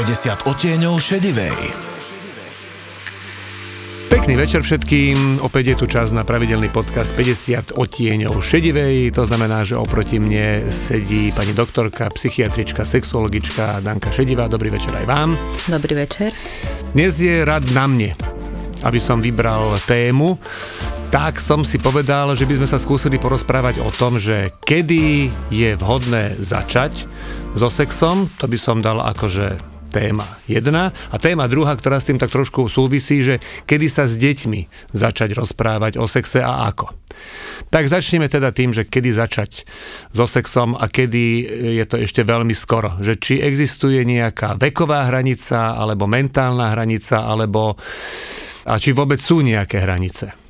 50 odtieňov šedivej. Pekný večer všetkým, opäť je tu čas na pravidelný podcast 50 odtieňov šedivej, to znamená, že oproti mne sedí pani doktorka, psychiatrička, sexuologička Danka Šedivá. Dobrý večer aj vám. Dobrý večer. Dnes je rad na mne, aby som vybral tému, tak som si povedal, že by sme sa skúsili porozprávať o tom, že kedy je vhodné začať so sexom, to by som dal akože téma jedna. A téma druhá, ktorá s tým tak trošku súvisí, že kedy sa s deťmi začať rozprávať o sexe a ako. Tak začneme teda tým, že kedy začať so sexom a kedy je to ešte veľmi skoro. Že či existuje nejaká veková hranica, alebo mentálna hranica, alebo a či vôbec sú nejaké hranice.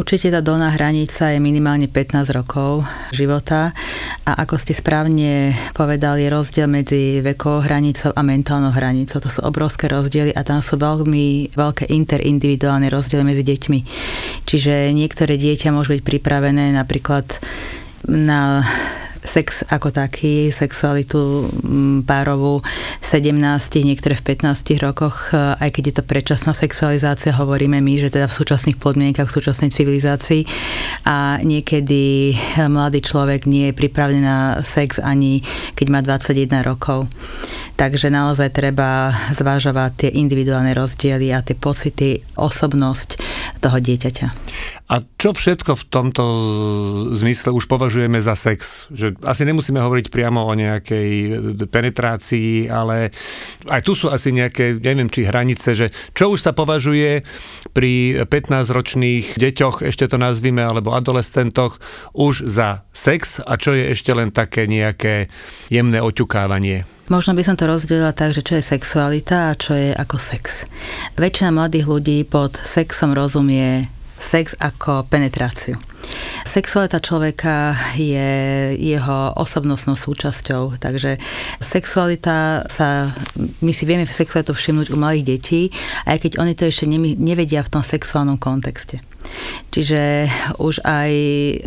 Určite tá dolná hranica je minimálne 15 rokov života a ako ste správne povedali, rozdiel medzi vekovou hranicou a mentálnou hranicou. To sú obrovské rozdiely a tam sú veľmi veľké interindividuálne rozdiely medzi deťmi. Čiže niektoré dieťa môžu byť pripravené napríklad na sex ako taký, sexualitu mm, párovú 17, niektoré v 15 rokoch, e, aj keď je to predčasná sexualizácia, hovoríme my, že teda v súčasných podmienkach, v súčasnej civilizácii a niekedy mladý človek nie je pripravený na sex ani keď má 21 rokov. Takže naozaj treba zvážovať tie individuálne rozdiely a tie pocity, osobnosť toho dieťaťa. A čo všetko v tomto zmysle už považujeme za sex? Že asi nemusíme hovoriť priamo o nejakej penetrácii, ale aj tu sú asi nejaké, neviem či hranice, že čo už sa považuje pri 15-ročných deťoch, ešte to nazvime, alebo adolescentoch, už za sex a čo je ešte len také nejaké jemné oťukávanie. Možno by som to rozdelila tak, že čo je sexualita a čo je ako sex. Väčšina mladých ľudí pod sexom rozumie sex ako penetráciu. Sexualita človeka je jeho osobnostnou súčasťou, takže sexualita sa, my si vieme sexualitu všimnúť u malých detí, aj keď oni to ešte nevedia v tom sexuálnom kontexte. Čiže už aj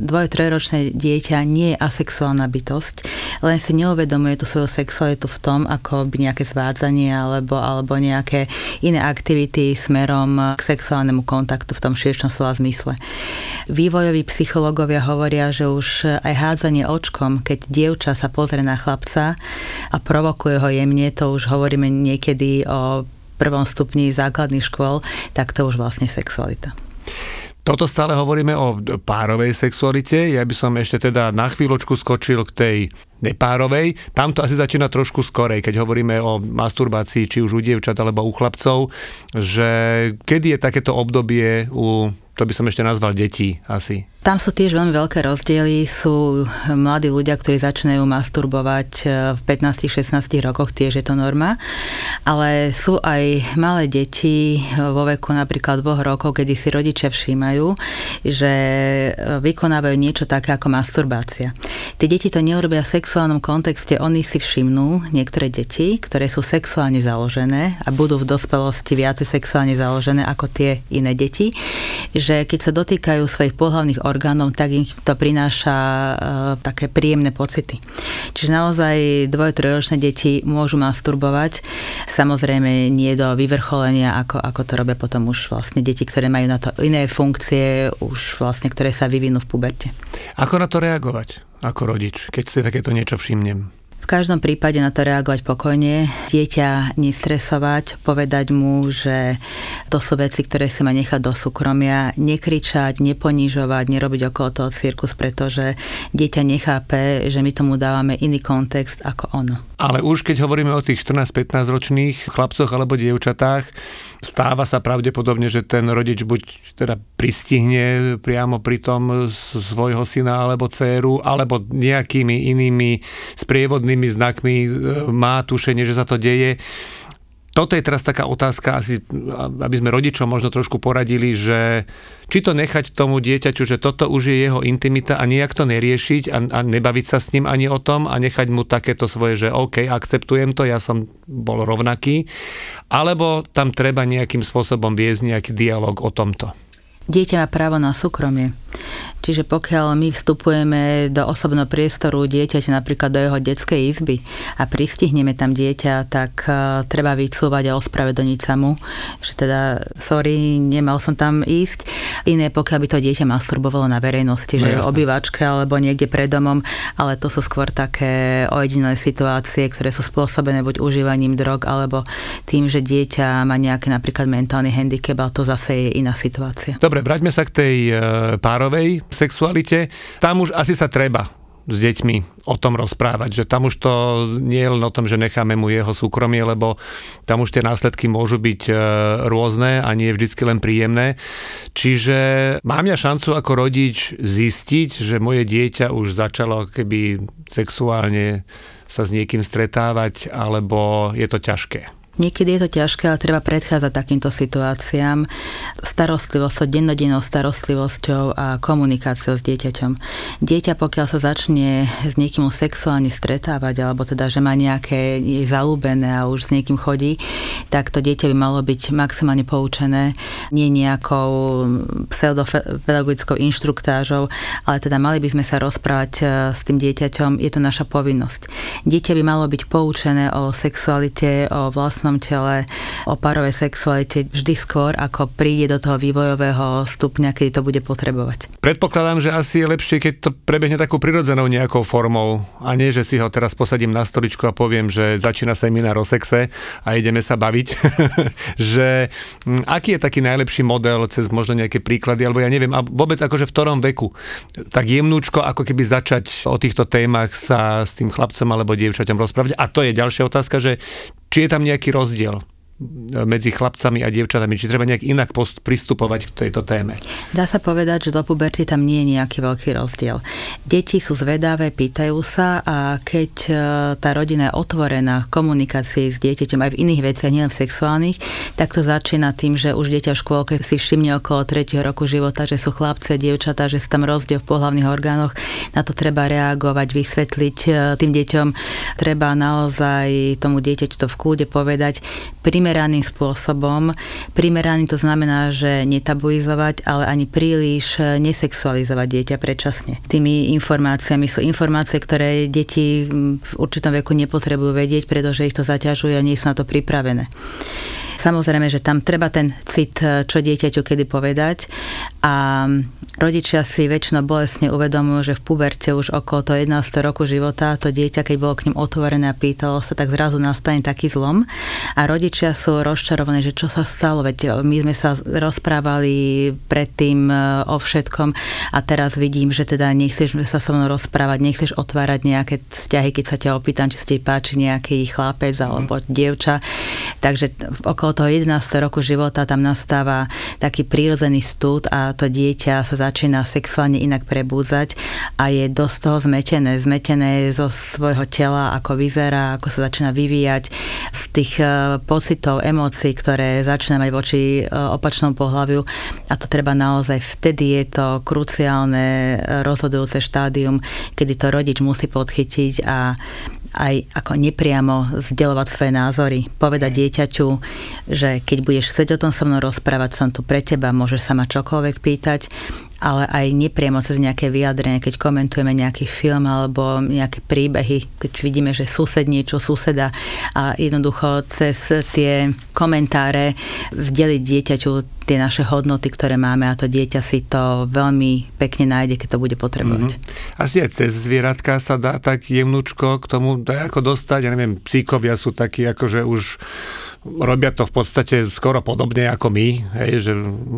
dvoj trojročné dieťa nie je asexuálna bytosť, len si neuvedomuje tú svoju sexualitu v tom, ako by nejaké zvádzanie alebo, alebo nejaké iné aktivity smerom k sexuálnemu kontaktu v tom širšom slova zmysle. Vývojoví psychológovia hovoria, že už aj hádzanie očkom, keď dievča sa pozrie na chlapca a provokuje ho jemne, to už hovoríme niekedy o prvom stupni základných škôl, tak to už vlastne sexualita. Toto stále hovoríme o párovej sexualite. Ja by som ešte teda na chvíľočku skočil k tej nepárovej. Tam to asi začína trošku skorej, keď hovoríme o masturbácii, či už u dievčat alebo u chlapcov, že kedy je takéto obdobie u to by som ešte nazval detí asi. Tam sú tiež veľmi veľké rozdiely. Sú mladí ľudia, ktorí začínajú masturbovať e, v 15-16 rokoch, tiež je to norma. Ale sú aj malé deti vo veku napríklad dvoch rokov, kedy si rodičia všímajú, že vykonávajú niečo také ako masturbácia. Tie deti to neurobia v sexuálnom kontexte, oni si všimnú niektoré deti, ktoré sú sexuálne založené a budú v dospelosti viacej sexuálne založené ako tie iné deti, že keď sa dotýkajú svojich pohľavných orgánov, tak im to prináša uh, také príjemné pocity. Čiže naozaj dvoje, trojročné deti môžu masturbovať, samozrejme nie do vyvrcholenia, ako, ako to robia potom už vlastne deti, ktoré majú na to iné funkcie, už vlastne, ktoré sa vyvinú v puberte. Ako na to reagovať ako rodič, keď si takéto niečo všimnem? V každom prípade na to reagovať pokojne, dieťa nestresovať, povedať mu, že to sú veci, ktoré si má nechať do súkromia, nekričať, neponižovať, nerobiť okolo toho cirkus, pretože dieťa nechápe, že my tomu dávame iný kontext ako ono. Ale už keď hovoríme o tých 14-15 ročných chlapcoch alebo dievčatách, stáva sa pravdepodobne, že ten rodič buď teda pristihne priamo pri tom svojho syna alebo dceru, alebo nejakými inými sprievodnými znakmi e, má tušenie, že sa to deje. Toto je teraz taká otázka, asi, aby sme rodičom možno trošku poradili, že či to nechať tomu dieťaťu, že toto už je jeho intimita a nejak to neriešiť a, a nebaviť sa s ním ani o tom a nechať mu takéto svoje, že OK, akceptujem to, ja som bol rovnaký, alebo tam treba nejakým spôsobom viesť nejaký dialog o tomto. Dieťa má právo na súkromie. Čiže pokiaľ my vstupujeme do osobného priestoru dieťaťa, napríklad do jeho detskej izby a pristihneme tam dieťa, tak uh, treba vycúvať a ospravedlniť sa mu, že teda sorry, nemal som tam ísť. Iné, pokiaľ by to dieťa masturbovalo na verejnosti, že no, obývačke alebo niekde pred domom, ale to sú skôr také ojedinelé situácie, ktoré sú spôsobené buď užívaním drog alebo tým, že dieťa má nejaký napríklad mentálny handicap, ale to zase je iná situácia. Dobre, vráťme sa k tej uh, párovej sexualite, tam už asi sa treba s deťmi o tom rozprávať, že tam už to nie je len o tom, že necháme mu jeho súkromie, lebo tam už tie následky môžu byť e, rôzne a nie vždycky len príjemné. Čiže mám ja šancu ako rodič zistiť, že moje dieťa už začalo keby sexuálne sa s niekým stretávať, alebo je to ťažké. Niekedy je to ťažké, ale treba predchádzať takýmto situáciám starostlivosťou, dennodennou starostlivosťou a komunikáciou s dieťaťom. Dieťa, pokiaľ sa začne s niekým sexuálne stretávať, alebo teda, že má nejaké je zalúbené a už s niekým chodí, tak to dieťa by malo byť maximálne poučené, nie nejakou pseudopedagogickou inštruktážou, ale teda mali by sme sa rozprávať e, s tým dieťaťom, je to naša povinnosť. Dieťa by malo byť poučené o sexualite, o vlastnom vlastnom tele, o parovej sexualite vždy skôr, ako príde do toho vývojového stupňa, kedy to bude potrebovať. Predpokladám, že asi je lepšie, keď to prebehne takou prirodzenou nejakou formou a nie, že si ho teraz posadím na stoličku a poviem, že začína seminár o sexe a ideme sa baviť. že hm, aký je taký najlepší model cez možno nejaké príklady, alebo ja neviem, a vôbec akože v ktorom veku tak jemnúčko ako keby začať o týchto témach sa s tým chlapcom alebo dievčaťom rozprávať. A to je ďalšia otázka, že či je tam nejaký rozdiel medzi chlapcami a dievčatami, či treba nejak inak post- pristupovať k tejto téme. Dá sa povedať, že do puberty tam nie je nejaký veľký rozdiel. Deti sú zvedavé, pýtajú sa a keď e, tá rodina je otvorená komunikácii s dieťaťom aj v iných veciach, nielen v sexuálnych, tak to začína tým, že už dieťa v škôlke si všimne okolo 3. roku života, že sú chlapci a dievčatá, že sú tam rozdiel v pohľavných orgánoch. Na to treba reagovať, vysvetliť e, tým deťom. Treba naozaj tomu dieťaťu to v kľude povedať. Primer primeraným spôsobom. Primeraný to znamená, že netabuizovať, ale ani príliš nesexualizovať dieťa predčasne. Tými informáciami sú informácie, ktoré deti v určitom veku nepotrebujú vedieť, pretože ich to zaťažuje a nie sú na to pripravené. Samozrejme, že tam treba ten cit, e, čo dieťaťu kedy povedať a rodičia si väčšinou bolestne uvedomujú, že v puberte už okolo toho 11. roku života to dieťa, keď bolo k ním otvorené a pýtalo sa, tak zrazu nastane taký zlom a rodičia sú rozčarovaní, že čo sa stalo, veď my sme sa rozprávali predtým e, o všetkom a teraz vidím, že teda nechceš sa so mnou rozprávať, nechceš otvárať nejaké vzťahy, keď sa ťa opýtam, či sa ti páči nejaký chlapec alebo mm. dievča. Takže okolo toho 11. roku života tam nastáva taký prírodzený stud a to dieťa sa začína sexuálne inak prebúzať a je dosť toho zmetené. Zmetené zo svojho tela, ako vyzerá, ako sa začína vyvíjať, z tých e, pocitov, emócií, ktoré začína mať voči e, opačnom pohľaviu a to treba naozaj, vtedy je to kruciálne rozhodujúce štádium, kedy to rodič musí podchytiť a aj ako nepriamo zdieľovať svoje názory, povedať dieťaťu, že keď budeš chcieť o tom so mnou rozprávať, som tu pre teba, môžeš sa ma čokoľvek pýtať, ale aj nepriamo cez nejaké vyjadrenie, keď komentujeme nejaký film alebo nejaké príbehy, keď vidíme, že sused niečo suseda a jednoducho cez tie komentáre zdeliť dieťaťu tie naše hodnoty, ktoré máme a to dieťa si to veľmi pekne nájde, keď to bude potrebovať. Mm-hmm. Asi aj cez zvieratka sa dá tak jemnúčko k tomu ako dostať, ja neviem, psíkovia sú takí akože už robia to v podstate skoro podobne ako my, hej, že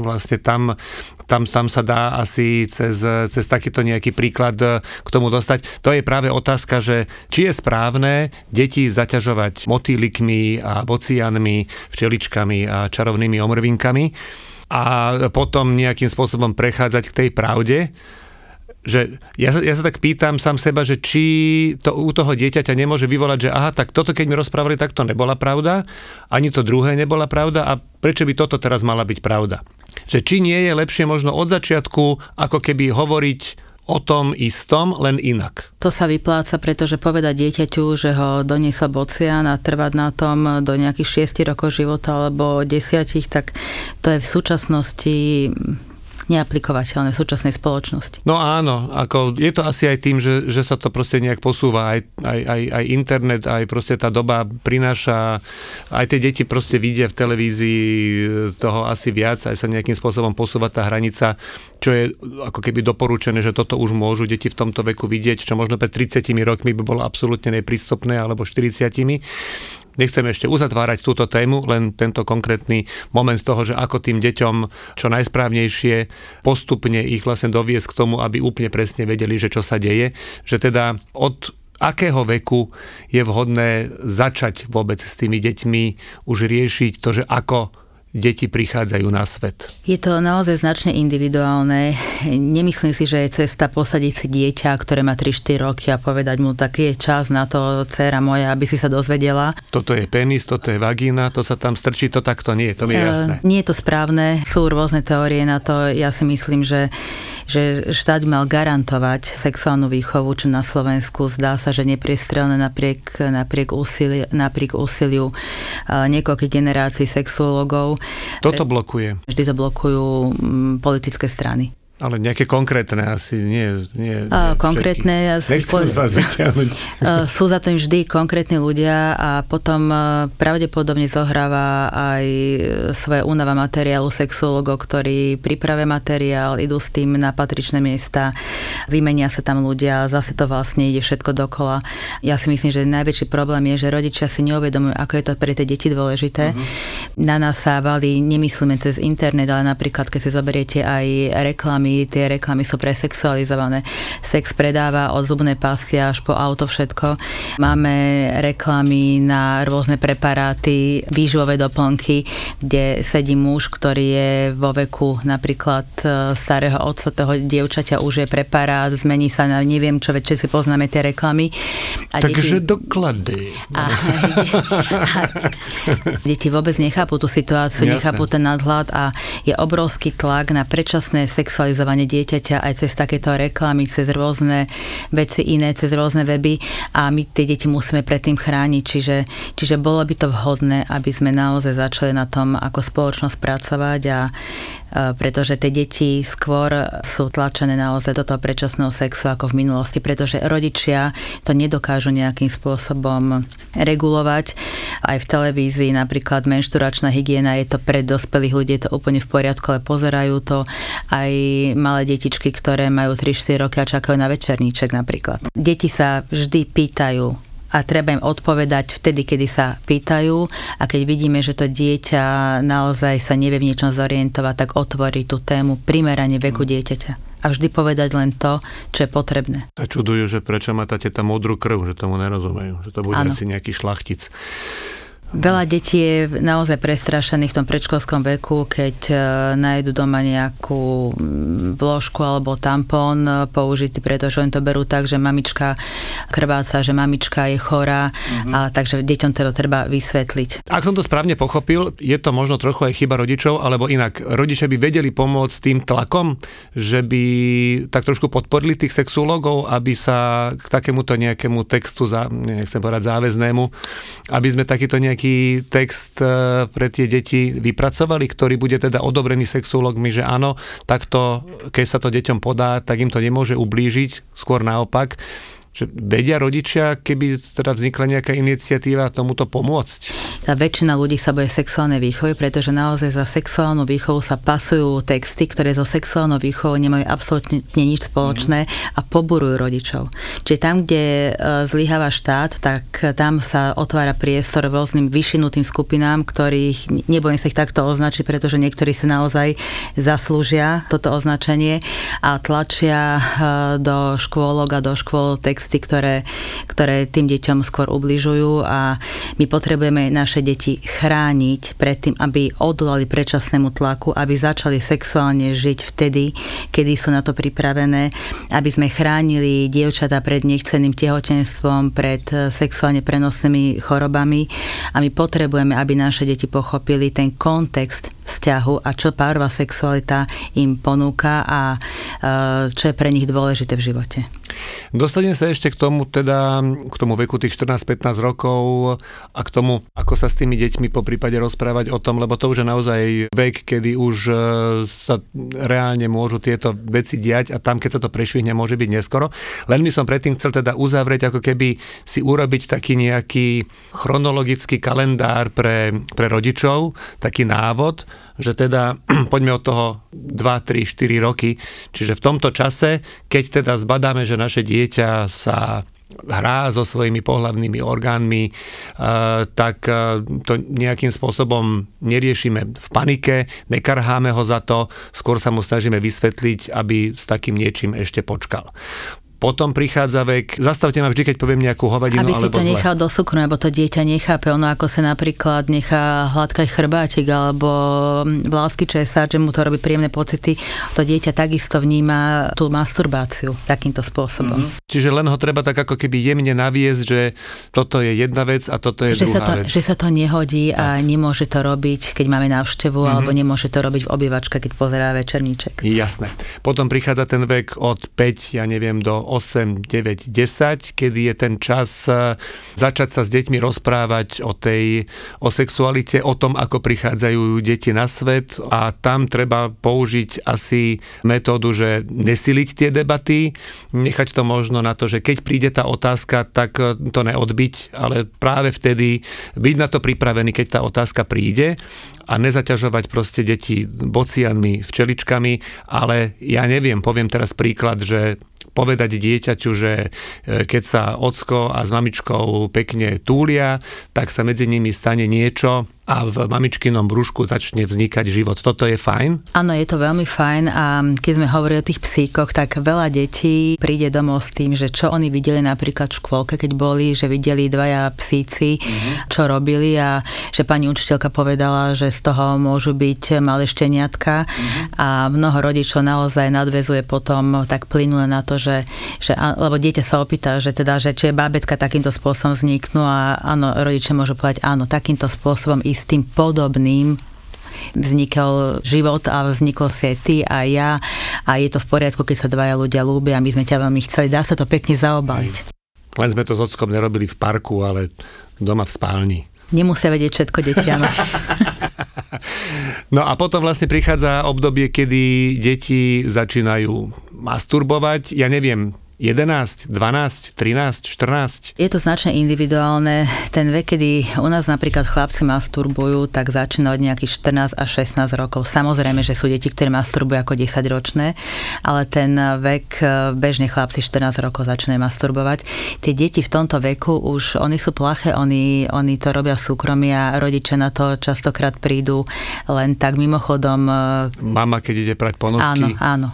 vlastne tam, tam, tam sa dá asi cez, cez takýto nejaký príklad k tomu dostať. To je práve otázka, že či je správne deti zaťažovať motýlikmi a bocianmi, včeličkami a čarovnými omrvinkami a potom nejakým spôsobom prechádzať k tej pravde, že ja ja sa tak pýtam sám seba, že či to u toho dieťaťa nemôže vyvolať, že aha, tak toto keď mi rozprávali, tak to nebola pravda, ani to druhé nebola pravda a prečo by toto teraz mala byť pravda. Že či nie je lepšie možno od začiatku ako keby hovoriť o tom istom, len inak. To sa vypláca, pretože povedať dieťaťu, že ho doniesla bocian a trvať na tom do nejakých 6 rokov života alebo 10, tak to je v súčasnosti neaplikovateľné v súčasnej spoločnosti. No áno, ako je to asi aj tým, že, že sa to proste nejak posúva, aj, aj, aj, aj internet, aj proste tá doba prináša, aj tie deti proste vidia v televízii toho asi viac, aj sa nejakým spôsobom posúva tá hranica, čo je ako keby doporučené, že toto už môžu deti v tomto veku vidieť, čo možno pred 30 rokmi by bolo absolútne neprístupné, alebo 40 Nechcem ešte uzatvárať túto tému, len tento konkrétny moment z toho, že ako tým deťom čo najsprávnejšie postupne ich vlastne doviesť k tomu, aby úplne presne vedeli, že čo sa deje. Že teda od akého veku je vhodné začať vôbec s tými deťmi už riešiť to, že ako deti prichádzajú na svet? Je to naozaj značne individuálne. Nemyslím si, že je cesta posadiť si dieťa, ktoré má 3-4 roky a povedať mu, taký je čas na to, dcera moja, aby si sa dozvedela. Toto je penis, toto je vagína, to sa tam strčí, to takto nie, to mi je eh, jasné. nie je to správne, sú rôzne teórie na to. Ja si myslím, že, že štát mal garantovať sexuálnu výchovu, čo na Slovensku zdá sa, že nepriestrelné napriek, napriek, úsiliu, napriek úsiliu eh, niekoľkých generácií sexuologov. Toto blokuje. Vždy to blokujú mm, politické strany. Ale nejaké konkrétne asi nie. nie, nie konkrétne. Vás vyťahnuť. Sú za tým vždy konkrétni ľudia a potom pravdepodobne zohráva aj svoje únava materiálu sexuologov, ktorí pripravia materiál, idú s tým na patričné miesta, vymenia sa tam ľudia, zase to vlastne ide všetko dokola. Ja si myslím, že najväčší problém je, že rodičia si neuvedomujú, ako je to pre tie deti dôležité. Uh-huh. Na nás sa valí, nemyslíme cez internet, ale napríklad, keď si zoberiete aj reklamy, reklamy, tie reklamy sú presexualizované. Sex predáva od zubnej pasy až po auto všetko. Máme reklamy na rôzne preparáty, výživové doplnky, kde sedí muž, ktorý je vo veku napríklad e, starého otca toho dievčaťa, už je preparát, zmení sa na neviem čo, veď si poznáme tie reklamy. A Takže deti... doklady. A, a, deti vôbec nechápu tú situáciu, Jasné. nechápu ten nadhľad a je obrovský tlak na predčasné sexualizovanie sexualizovanie dieťaťa aj cez takéto reklamy, cez rôzne veci iné, cez rôzne weby a my tie deti musíme predtým chrániť. Čiže, čiže bolo by to vhodné, aby sme naozaj začali na tom ako spoločnosť pracovať a pretože tie deti skôr sú tlačené naozaj do toho predčasného sexu ako v minulosti, pretože rodičia to nedokážu nejakým spôsobom regulovať. Aj v televízii napríklad menšturačná hygiena je to pre dospelých ľudí, je to úplne v poriadku, ale pozerajú to aj malé detičky, ktoré majú 3-4 roky a čakajú na večerníček napríklad. Deti sa vždy pýtajú, a treba im odpovedať vtedy, kedy sa pýtajú a keď vidíme, že to dieťa naozaj sa nevie v niečom zorientovať, tak otvorí tú tému primerane veku mm. dieťaťa a vždy povedať len to, čo je potrebné. A čudujú, že prečo má tá teta modrú krv, že tomu nerozumejú, že to bude ano. asi nejaký šlachtic. Veľa detí je naozaj prestrašených v tom predškolskom veku, keď e, nájdu doma nejakú vložku alebo tampón e, použitý, pretože oni to berú tak, že mamička krváca, že mamička je chorá, mm-hmm. a takže deťom to treba vysvetliť. Ak som to správne pochopil, je to možno trochu aj chyba rodičov, alebo inak, rodičia by vedeli pomôcť tým tlakom, že by tak trošku podporili tých sexuologov, aby sa k takémuto nejakému textu, nechcem povedať záväznému, aby sme takýto nejaký nejaký text e, pre tie deti vypracovali, ktorý bude teda odobrený sexuologmi, že áno, takto, keď sa to deťom podá, tak im to nemôže ublížiť, skôr naopak že vedia rodičia, keby teda vznikla nejaká iniciatíva tomuto pomôcť? Tá väčšina ľudí sa boje sexuálnej výchovy, pretože naozaj za sexuálnu výchovu sa pasujú texty, ktoré so sexuálnou výchovou nemajú absolútne nič spoločné a poburujú rodičov. Čiže tam, kde e, zlyháva štát, tak tam sa otvára priestor rôznym vyšinutým skupinám, ktorých nebojím sa ich takto označiť, pretože niektorí si naozaj zaslúžia toto označenie a tlačia e, do škôlok a do škôl text texty, ktoré, ktoré tým deťom skôr ubližujú a my potrebujeme naše deti chrániť pred tým, aby odolali predčasnému tlaku, aby začali sexuálne žiť vtedy, kedy sú na to pripravené, aby sme chránili dievčatá pred nechceným tehotenstvom, pred sexuálne prenosnými chorobami. A my potrebujeme, aby naše deti pochopili ten kontext vzťahu a čo párová sexualita im ponúka a e, čo je pre nich dôležité v živote. Dostanem sa ešte k tomu, teda, k tomu veku tých 14-15 rokov a k tomu, ako sa s tými deťmi po prípade rozprávať o tom, lebo to už je naozaj vek, kedy už e, sa reálne môžu tieto veci diať a tam, keď sa to prešvihne, môže byť neskoro. Len by som predtým chcel teda uzavrieť, ako keby si urobiť taký nejaký chronologický kalendár pre, pre rodičov, taký návod, že teda poďme od toho 2, 3, 4 roky, čiže v tomto čase, keď teda zbadáme, že naše dieťa sa hrá so svojimi pohľavnými orgánmi, tak to nejakým spôsobom neriešime v panike, nekarháme ho za to, skôr sa mu snažíme vysvetliť, aby s takým niečím ešte počkal potom prichádza vek, zastavte ma vždy, keď poviem nejakú hovadinu Aby si to zle. nechal do sukru, lebo to dieťa nechápe, ono ako sa napríklad nechá hladkať chrbátik alebo vlásky česať, že mu to robí príjemné pocity, to dieťa takisto vníma tú masturbáciu takýmto spôsobom. Mm-hmm. Čiže len ho treba tak ako keby jemne naviesť, že toto je jedna vec a toto je že druhá sa to, vec. Že sa to nehodí tak. a nemôže to robiť, keď máme návštevu, mm-hmm. alebo nemôže to robiť v obývačke, keď pozerá večerníček. Jasné. Potom prichádza ten vek od 5, ja neviem, do 8, 9, 10, kedy je ten čas e, začať sa s deťmi rozprávať o tej, o sexualite, o tom, ako prichádzajú deti na svet. A tam treba použiť asi metódu, že nesiliť tie debaty, nechať to možno na to, že keď príde tá otázka, tak e, to neodbiť, ale práve vtedy byť na to pripravený, keď tá otázka príde a nezaťažovať proste deti bocianmi, včeličkami, ale ja neviem, poviem teraz príklad, že povedať dieťaťu, že e, keď sa ocko a s mamičkou pekne túlia, tak sa medzi nimi stane niečo, a v mamičkinom brúšku začne vznikať život. Toto je fajn? Áno, je to veľmi fajn a keď sme hovorili o tých psíkoch, tak veľa detí príde domov s tým, že čo oni videli napríklad v škôlke, keď boli, že videli dvaja psíci, mm-hmm. čo robili a že pani učiteľka povedala, že z toho môžu byť malé šteniatka mm-hmm. a mnoho rodičov naozaj nadvezuje potom tak plynule na to, že, že lebo dieťa sa opýta, že teda, že či je bábetka takýmto spôsobom vzniknú a áno, rodičia môžu povedať áno, takýmto spôsobom istým podobným vznikol život a vzniklo si aj ty a ja a je to v poriadku, keď sa dvaja ľudia ľúbia a my sme ťa veľmi chceli. Dá sa to pekne zaobaliť. Len sme to s ockom nerobili v parku, ale doma v spálni. Nemusia vedieť všetko deti, áno. no a potom vlastne prichádza obdobie, kedy deti začínajú masturbovať. Ja neviem, 11, 12, 13, 14? Je to značne individuálne. Ten vek, kedy u nás napríklad chlapci masturbujú, tak začína od nejakých 14 až 16 rokov. Samozrejme, že sú deti, ktoré masturbujú ako 10 ročné, ale ten vek, e, bežne chlapci 14 rokov začínajú masturbovať. Tie deti v tomto veku už, oni sú plaché, oni, oni to robia v súkromí a rodičia na to častokrát prídu len tak mimochodom. E, Mama, keď ide prať ponožky. Áno, áno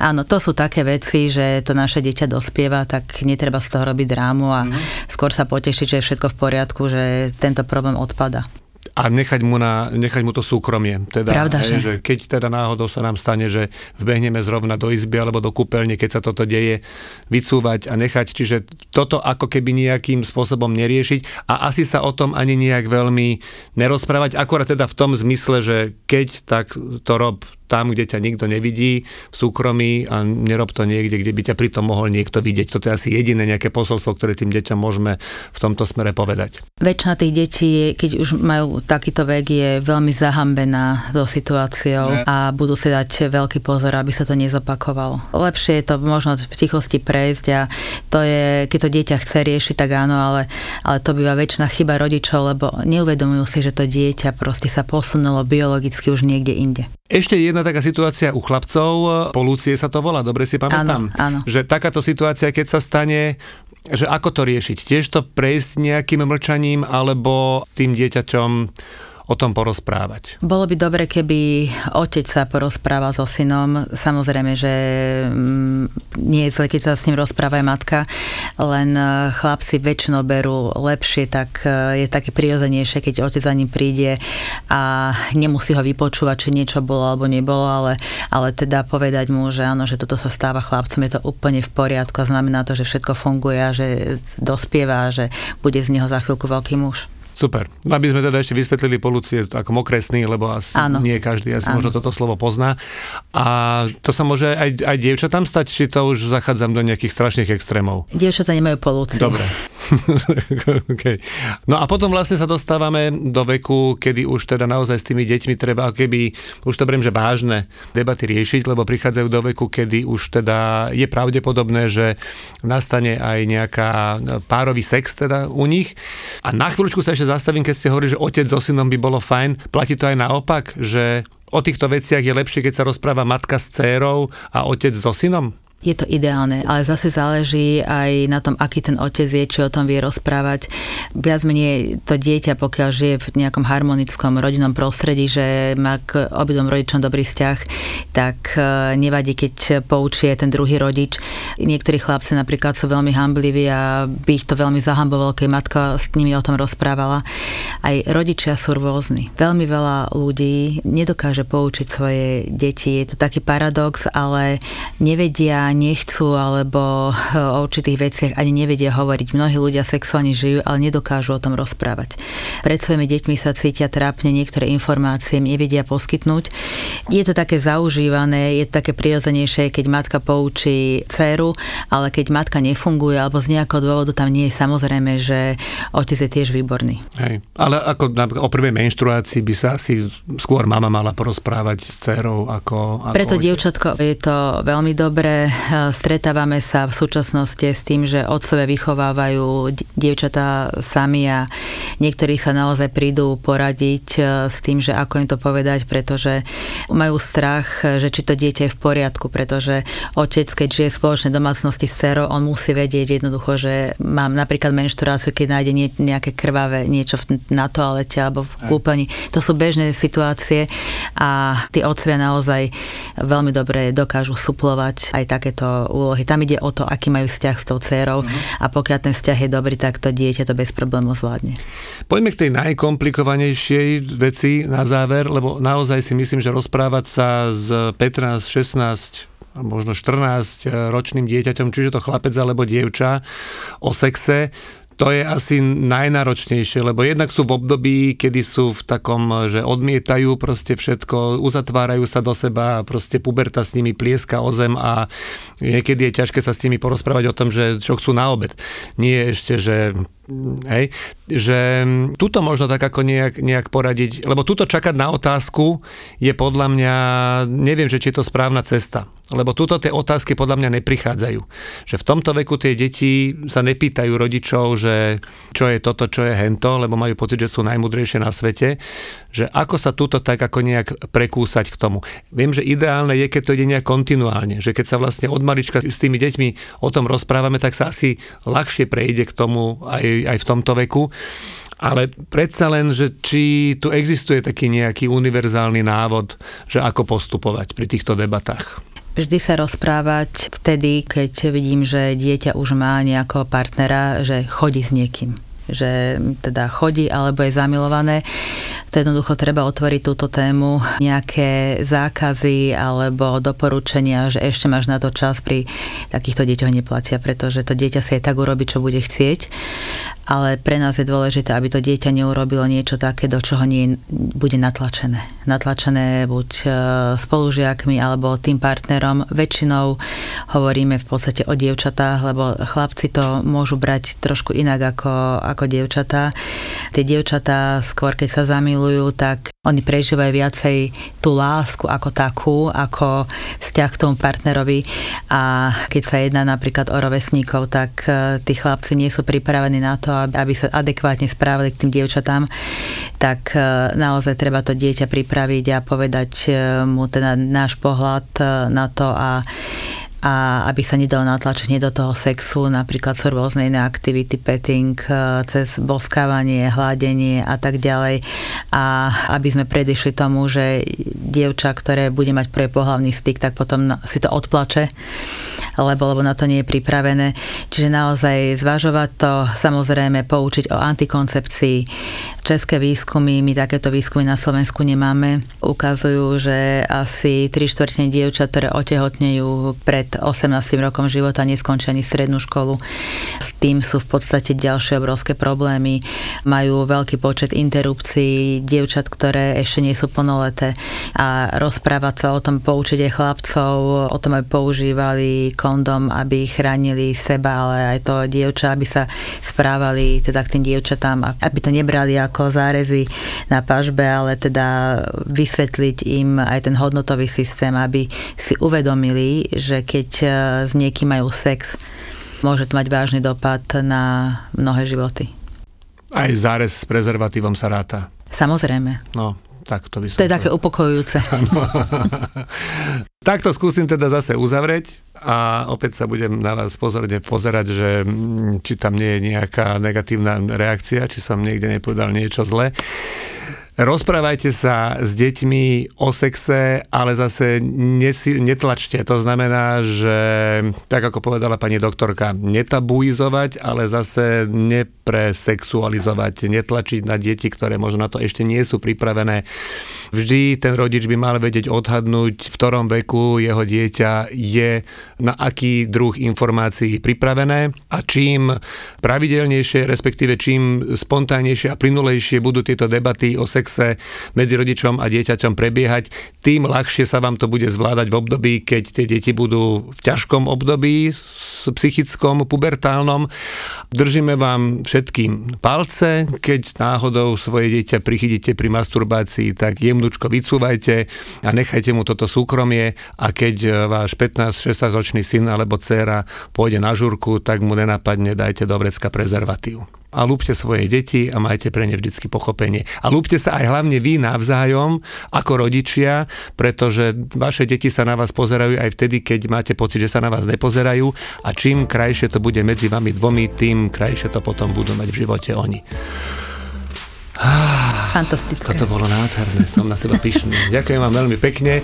Áno, to sú také veci, že to naše dieťa dospieva, tak netreba z toho robiť drámu a mm. skôr sa potešiť, že je všetko v poriadku, že tento problém odpada a nechať mu, na, nechať mu to súkromie. Teda, Pravda, hej, že? že keď teda náhodou sa nám stane, že vbehneme zrovna do izby alebo do kúpeľne, keď sa toto deje, vycúvať a nechať. Čiže toto ako keby nejakým spôsobom neriešiť a asi sa o tom ani nejak veľmi nerozprávať. Akorát teda v tom zmysle, že keď, tak to rob tam, kde ťa nikto nevidí, v súkromí a nerob to niekde, kde by ťa pritom mohol niekto vidieť. Toto je asi jediné nejaké posolstvo, ktoré tým deťom môžeme v tomto smere povedať. Väčšina tých detí, keď už majú takýto vek, je veľmi zahambená do situáciou ne. a budú si dať veľký pozor, aby sa to nezopakovalo. Lepšie je to možno v tichosti prejsť a to je, keď to dieťa chce riešiť, tak áno, ale, ale to býva väčšina chyba rodičov, lebo neuvedomujú si, že to dieťa proste sa posunulo biologicky už niekde inde. Ešte jedna taká situácia u chlapcov, polúcie sa to volá, dobre si pamätám. Áno, áno. Že takáto situácia, keď sa stane, že ako to riešiť? Tiež to prejsť nejakým mlčaním, alebo tým dieťaťom o tom porozprávať. Bolo by dobre, keby otec sa porozprával so synom. Samozrejme, že mm, nie je zle, keď sa s ním rozpráva aj matka, len e, chlapci väčšinou berú lepšie, tak e, je také prirodzenejšie, keď otec za ním príde a nemusí ho vypočúvať, či niečo bolo alebo nebolo, ale, ale teda povedať mu, že áno, že toto sa stáva chlapcom, je to úplne v poriadku a znamená to, že všetko funguje a že dospieva a že bude z neho za chvíľku veľký muž. Super. No aby sme teda ešte vysvetlili polúcie ako mokresný, lebo asi Áno. nie každý asi Áno. možno toto slovo pozná. A to sa môže aj, aj dievčatám stať, či to už zachádzam do nejakých strašných extrémov? Dievčatá nemajú polúciu. Dobre. okay. No a potom vlastne sa dostávame do veku, kedy už teda naozaj s tými deťmi treba keby, už to beriem, že vážne debaty riešiť, lebo prichádzajú do veku, kedy už teda je pravdepodobné, že nastane aj nejaká párový sex teda u nich. A na chvíľučku sa ešte zastavím, keď ste hovorili, že otec so synom by bolo fajn. Platí to aj naopak, že o týchto veciach je lepšie, keď sa rozpráva matka s dcérou a otec so synom? Je to ideálne, ale zase záleží aj na tom, aký ten otec je, či o tom vie rozprávať. Viac menej to dieťa, pokiaľ žije v nejakom harmonickom rodinnom prostredí, že má k obidvom rodičom dobrý vzťah, tak e, nevadí, keď poučie ten druhý rodič. Niektorí chlapci napríklad sú veľmi hambliví a by ich to veľmi zahambovalo, keď matka s nimi o tom rozprávala. Aj rodičia sú rôzni. Veľmi veľa ľudí nedokáže poučiť svoje deti. Je to taký paradox, ale nevedia nechcú alebo o určitých veciach ani nevedia hovoriť. Mnohí ľudia sexuálne žijú, ale nedokážu o tom rozprávať. Pred svojimi deťmi sa cítia trápne, niektoré informácie nevedia poskytnúť. Je to také zaužívané, je to také prirodzenejšie, keď matka poučí dceru, ale keď matka nefunguje alebo z nejakého dôvodu tam nie je samozrejme, že otec je tiež výborný. Hej. Ale ako o prvej menštruácii by sa asi skôr mama mala porozprávať s dcerou ako... ako Preto, dievčatko, je to veľmi dobré Stretávame sa v súčasnosti s tým, že otcovia vychovávajú dievčatá sami a niektorí sa naozaj prídu poradiť e, s tým, že ako im to povedať, pretože majú strach, že či to dieťa je v poriadku, pretože otec, keď žije v spoločnej domácnosti s dcerou, on musí vedieť jednoducho, že mám napríklad menštruáciu, keď nájde nejaké krvavé niečo na toalete alebo v kúpeľni. To sú bežné situácie a tí otcovia naozaj veľmi dobre dokážu suplovať aj také takéto úlohy. Tam ide o to, aký majú vzťah s tou dcerou uh-huh. a pokiaľ ten vzťah je dobrý, tak to dieťa to bez problémov zvládne. Poďme k tej najkomplikovanejšej veci na záver, lebo naozaj si myslím, že rozprávať sa s 15, 16 možno 14 ročným dieťaťom, čiže to chlapec alebo dievča o sexe, to je asi najnáročnejšie, lebo jednak sú v období, kedy sú v takom, že odmietajú proste všetko, uzatvárajú sa do seba a proste puberta s nimi plieska o zem a niekedy je ťažké sa s nimi porozprávať o tom, že čo chcú na obed. Nie ešte, že hej, že túto možno tak ako nejak, nejak poradiť, lebo túto čakať na otázku je podľa mňa, neviem, že či je to správna cesta. Lebo túto tie otázky podľa mňa neprichádzajú. Že v tomto veku tie deti sa nepýtajú rodičov, že čo je toto, čo je hento, lebo majú pocit, že sú najmudrejšie na svete. Že ako sa túto tak ako nejak prekúsať k tomu. Viem, že ideálne je, keď to ide nejak kontinuálne. Že keď sa vlastne od malička s tými deťmi o tom rozprávame, tak sa asi ľahšie prejde k tomu aj, aj v tomto veku. Ale predsa len, že či tu existuje taký nejaký univerzálny návod, že ako postupovať pri týchto debatách vždy sa rozprávať vtedy, keď vidím, že dieťa už má nejakého partnera, že chodí s niekým že teda chodí alebo je zamilované. To jednoducho treba otvoriť túto tému, nejaké zákazy alebo doporučenia, že ešte máš na to čas pri takýchto deťoch neplatia, pretože to dieťa si aj tak urobí, čo bude chcieť ale pre nás je dôležité, aby to dieťa neurobilo niečo také, do čoho nie bude natlačené. Natlačené buď e, spolužiakmi alebo tým partnerom. Väčšinou hovoríme v podstate o dievčatách, lebo chlapci to môžu brať trošku inak ako, ako dievčatá. Tie dievčatá skôr, keď sa zamilujú, tak oni prežívajú viacej tú lásku ako takú, ako vzťah k tomu partnerovi a keď sa jedná napríklad o rovesníkov, tak e, tí chlapci nie sú pripravení na to, aby sa adekvátne správali k tým dievčatám, tak e, naozaj treba to dieťa pripraviť a povedať e, mu teda náš pohľad na to a a aby sa nedalo natlačiť nie do toho sexu, napríklad sú rôzne iné aktivity, petting, e, cez boskávanie, hladenie a tak ďalej. A aby sme predišli tomu, že dievča, ktoré bude mať prvý pohlavný styk, tak potom si to odplače, lebo, lebo na to nie je pripravené. Čiže naozaj zvažovať to, samozrejme poučiť o antikoncepcii. České výskumy, my takéto výskumy na Slovensku nemáme, ukazujú, že asi 3 štvrtine dievčat, ktoré otehotnejú pred 18 rokom života, neskončia ani strednú školu. S tým sú v podstate ďalšie obrovské problémy. Majú veľký počet interrupcií, dievčat, ktoré ešte nie sú plnoleté a rozprávať sa o tom, poučiť aj chlapcov, o tom, aby používali kondom, aby chránili seba, ale aj to dievča, aby sa správali teda k tým dievčatám, aby to nebrali ako zárezy na pažbe, ale teda vysvetliť im aj ten hodnotový systém, aby si uvedomili, že keď e, s niekým majú sex, môže to mať vážny dopad na mnohé životy. Aj zárez s prezervatívom sa ráta. Samozrejme. No, tak to by som... To je také upokojujúce. tak to skúsim teda zase uzavrieť a opäť sa budem na vás pozorne pozerať, že mm, či tam nie je nejaká negatívna reakcia, či som niekde nepovedal niečo zle. Rozprávajte sa s deťmi o sexe, ale zase nesi, netlačte. To znamená, že tak ako povedala pani doktorka, netabuizovať, ale zase nepresexualizovať, netlačiť na deti, ktoré možno na to ešte nie sú pripravené. Vždy ten rodič by mal vedieť odhadnúť, v ktorom veku jeho dieťa je na aký druh informácií pripravené a čím pravidelnejšie, respektíve čím spontánnejšie a plynulejšie budú tieto debaty o sexe medzi rodičom a dieťaťom prebiehať, tým ľahšie sa vám to bude zvládať v období, keď tie deti budú v ťažkom období, psychickom, pubertálnom. Držíme vám všetkým palce, keď náhodou svoje dieťa prichytíte pri masturbácii, tak jemnučko vycúvajte a nechajte mu toto súkromie. A keď váš 15-16 ročný syn alebo dcéra pôjde na žurku, tak mu nenapadne dajte do vrecka prezervatív a lúbte svoje deti a majte pre ne vždycky pochopenie. A lúbte sa aj hlavne vy navzájom ako rodičia, pretože vaše deti sa na vás pozerajú aj vtedy, keď máte pocit, že sa na vás nepozerajú a čím krajšie to bude medzi vami dvomi, tým krajšie to potom budú mať v živote oni. Fantastické. Toto bolo nádherné, som na seba pyšný. Ďakujem vám veľmi pekne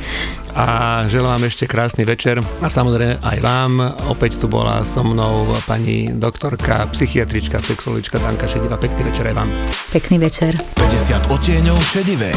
a želám vám ešte krásny večer a samozrejme aj vám. Opäť tu bola so mnou pani doktorka, psychiatrička, sexualička Danka Šediva. Pekný večer aj vám. Pekný večer. 50 odtieňov šedivej.